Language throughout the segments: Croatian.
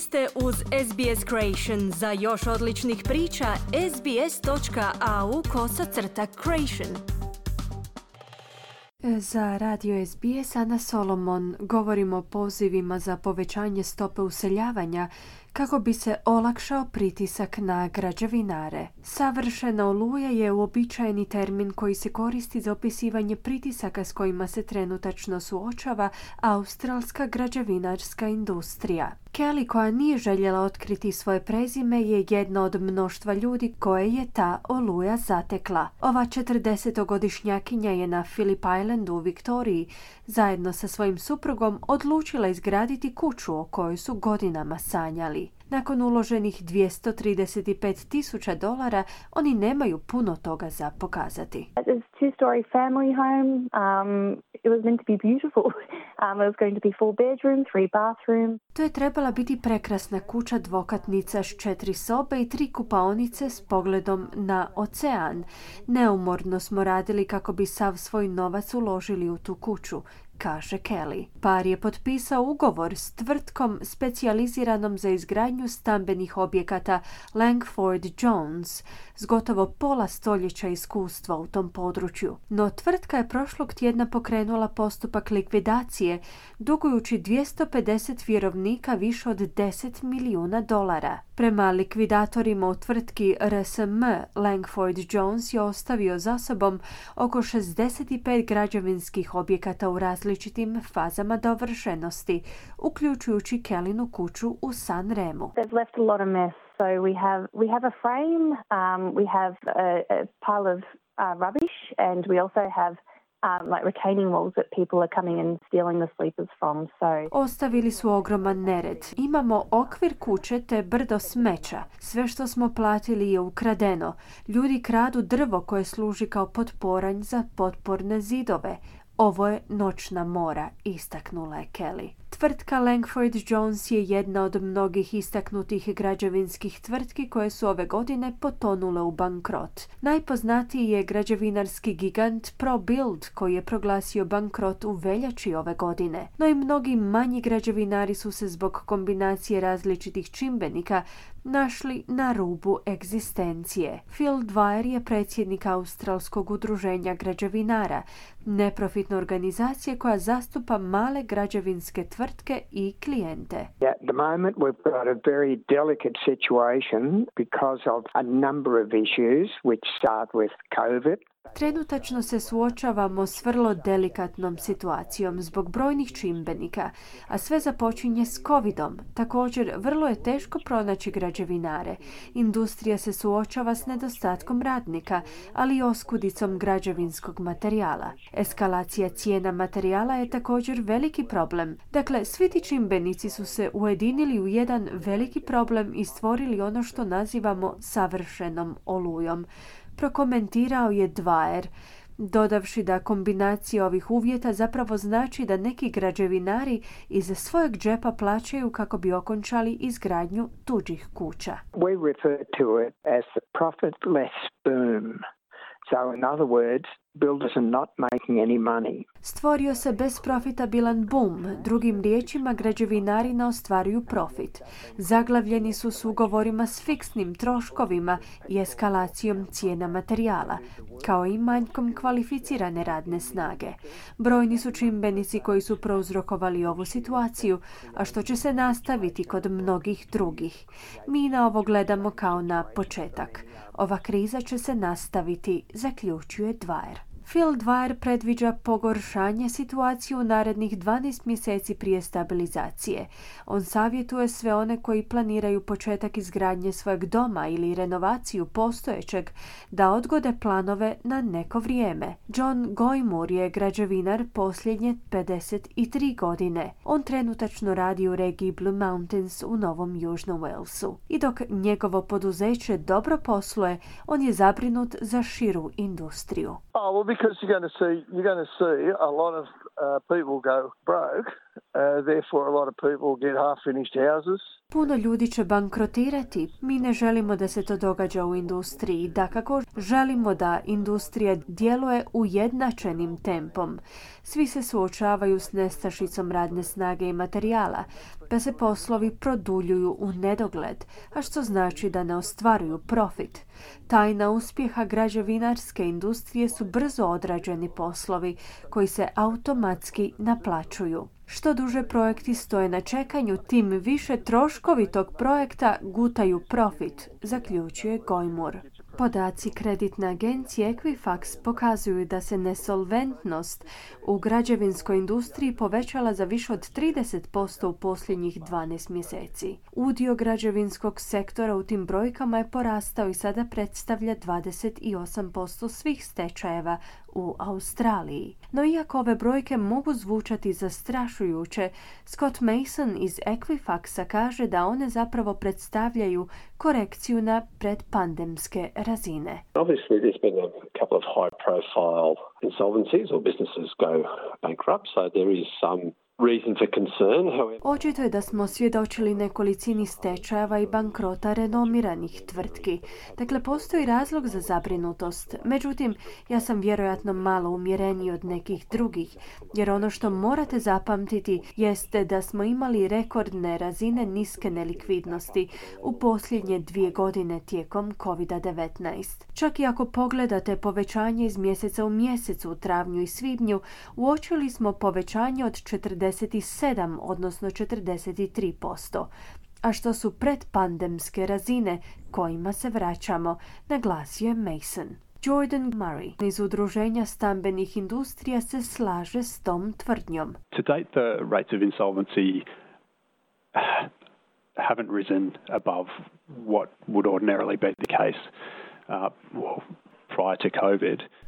Ste uz SBS Creation. Za još odličnih priča, sbs.au kosacrta creation. Za radio SBS Ana Solomon govorimo o pozivima za povećanje stope useljavanja kako bi se olakšao pritisak na građevinare. Savršena oluja je uobičajeni termin koji se koristi za opisivanje pritisaka s kojima se trenutačno suočava australska građevinarska industrija. Kelly koja nije željela otkriti svoje prezime je jedna od mnoštva ljudi koje je ta oluja zatekla. Ova 40-godišnjakinja je na Phillip Islandu u Viktoriji zajedno sa svojim suprugom odlučila izgraditi kuću o kojoj su godinama sanjali. Nakon uloženih 235 tisuća dolara, oni nemaju puno toga za pokazati. two-story family home. Um, it was meant to be beautiful. Um, it was going to be four bedroom, three bathroom. To je trebala biti prekrasna kuća dvokatnica s četiri sobe i tri kupaonice s pogledom na ocean. Neumorno smo radili kako bi sav svoj novac uložili u tu kuću kaže Kelly. Par je potpisao ugovor s tvrtkom specijaliziranom za izgradnju stambenih objekata Langford Jones s gotovo pola stoljeća iskustva u tom području. No tvrtka je prošlog tjedna pokrenula postupak likvidacije dugujući 250 vjerovnika više od 10 milijuna dolara. Prema likvidatorima u tvrtki RSM, Langford Jones je ostavio za sobom oko 65 građevinskih objekata u različitim fazama dovršenosti, uključujući Kelinu kuću u San Remu. So we have we have a frame, um, we have pile of uh, rubbish, and we also have Ostavili su ogroman nered. Imamo okvir kuće te brdo smeća. Sve što smo platili je ukradeno. Ljudi kradu drvo koje služi kao potporanj za potporne zidove. Ovo je noćna mora, istaknula je Kelly. Tvrtka Langford Jones je jedna od mnogih istaknutih građevinskih tvrtki koje su ove godine potonule u bankrot. Najpoznatiji je građevinarski gigant ProBuild koji je proglasio bankrot u veljači ove godine. No i mnogi manji građevinari su se zbog kombinacije različitih čimbenika našli na rubu egzistencije. Phil Dwyer je predsjednik Australskog udruženja građevinara, neprofitne organizacije koja zastupa male građevinske tvrtke i klijente. At the moment we've got a very delicate situation because of a number of issues which start with COVID. Trenutačno se suočavamo s vrlo delikatnom situacijom zbog brojnih čimbenika, a sve započinje s covidom. Također, vrlo je teško pronaći građevinare. Industrija se suočava s nedostatkom radnika, ali i oskudicom građevinskog materijala. Eskalacija cijena materijala je također veliki problem. Dakle, svi ti čimbenici su se ujedinili u jedan veliki problem i stvorili ono što nazivamo savršenom olujom prokomentirao je Dvajer, dodavši da kombinacija ovih uvjeta zapravo znači da neki građevinari iz svojeg džepa plaćaju kako bi okončali izgradnju tuđih kuća. We refer to it as the profitless boom. So in other words, builders are not making any money. Stvorio se bezprofitabilan boom, drugim riječima građevinari ne ostvaruju profit. Zaglavljeni su s ugovorima s fiksnim troškovima i eskalacijom cijena materijala, kao i manjkom kvalificirane radne snage. Brojni su čimbenici koji su prouzrokovali ovu situaciju, a što će se nastaviti kod mnogih drugih. Mi na ovo gledamo kao na početak. Ova kriza će se nastaviti, zaključuje Dwyer. Phil Dwyer predviđa pogoršanje situacije u narednih 12 mjeseci prije stabilizacije. On savjetuje sve one koji planiraju početak izgradnje svojeg doma ili renovaciju postojećeg da odgode planove na neko vrijeme. John Goymur je građevinar posljednje 53 godine. On trenutačno radi u regiji Blue Mountains u Novom Južnom Walesu. I dok njegovo poduzeće dobro posluje, on je zabrinut za širu industriju. Oh, well, because you're going to see you're going to see a lot of uh, people go broke Uh. Puno ljudi će bankrotirati. Mi ne želimo da se to događa u industriji. Da kako želimo da industrija djeluje ujednačenim tempom. Svi se suočavaju s nestašicom radne snage i materijala, pa se poslovi produljuju u nedogled, a što znači da ne ostvaruju profit. Tajna uspjeha građevinarske industrije su brzo odrađeni poslovi koji se automatski naplaćuju. Što duže projekti stoje na čekanju, tim više troškovi tog projekta gutaju profit, zaključuje Gojmur. Podaci kreditne agencije Equifax pokazuju da se nesolventnost u građevinskoj industriji povećala za više od 30% u posljednjih 12 mjeseci. Udio građevinskog sektora u tim brojkama je porastao i sada predstavlja 28% svih stečajeva u Australiji. No iako ove brojke mogu zvučati zastrašujuće, Scott Mason iz Equifaxa kaže da one zapravo predstavljaju korekciju na predpandemske Obviously there's been a couple of high profile insolvencies or businesses go bankrupt, so there is some. Očito je da smo svjedočili nekolicini stečajeva i bankrota renomiranih tvrtki. Dakle, postoji razlog za zabrinutost. Međutim, ja sam vjerojatno malo umjereniji od nekih drugih, jer ono što morate zapamtiti jeste da smo imali rekordne razine niske nelikvidnosti u posljednje dvije godine tijekom COVID-19. Čak i ako pogledate povećanje iz mjeseca u mjesecu u travnju i svibnju, uočili smo povećanje od 40 47, odnosno 43%, a što su predpandemske razine kojima se vraćamo, naglasio je Mason. Jordan Murray iz udruženja stambenih industrija se slaže s tom tvrdnjom. To date the rates of insolvency haven't risen above what would ordinarily be the case. Uh, well,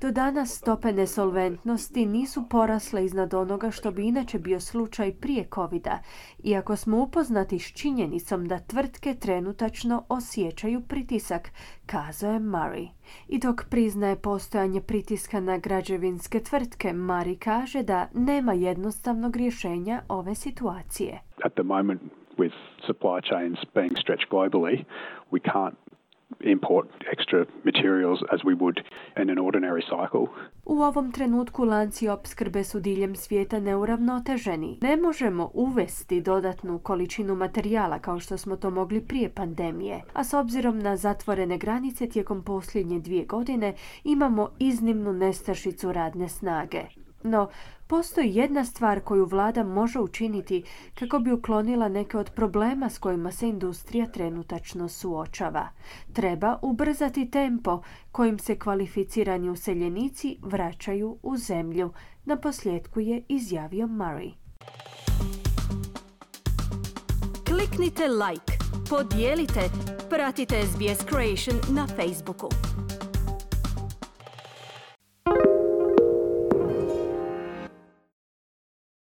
do danas stope nesolventnosti nisu porasle iznad onoga što bi inače bio slučaj prije covida, iako smo upoznati s činjenicom da tvrtke trenutačno osjećaju pritisak, kazao je Murray. I dok priznaje postojanje pritiska na građevinske tvrtke, Murray kaže da nema jednostavnog rješenja ove situacije. At the moment with supply chains being stretched globally, we can't import extra materials as we would in an ordinary cycle. U ovom trenutku lanci opskrbe su diljem svijeta neuravnoteženi. Ne možemo uvesti dodatnu količinu materijala kao što smo to mogli prije pandemije, a s obzirom na zatvorene granice tijekom posljednje dvije godine imamo iznimnu nestašicu radne snage. No, postoji jedna stvar koju vlada može učiniti kako bi uklonila neke od problema s kojima se industrija trenutačno suočava. Treba ubrzati tempo kojim se kvalificirani useljenici vraćaju u zemlju. Na posljedku je izjavio Murray. Kliknite like, podijelite, pratite SBS Creation na Facebooku.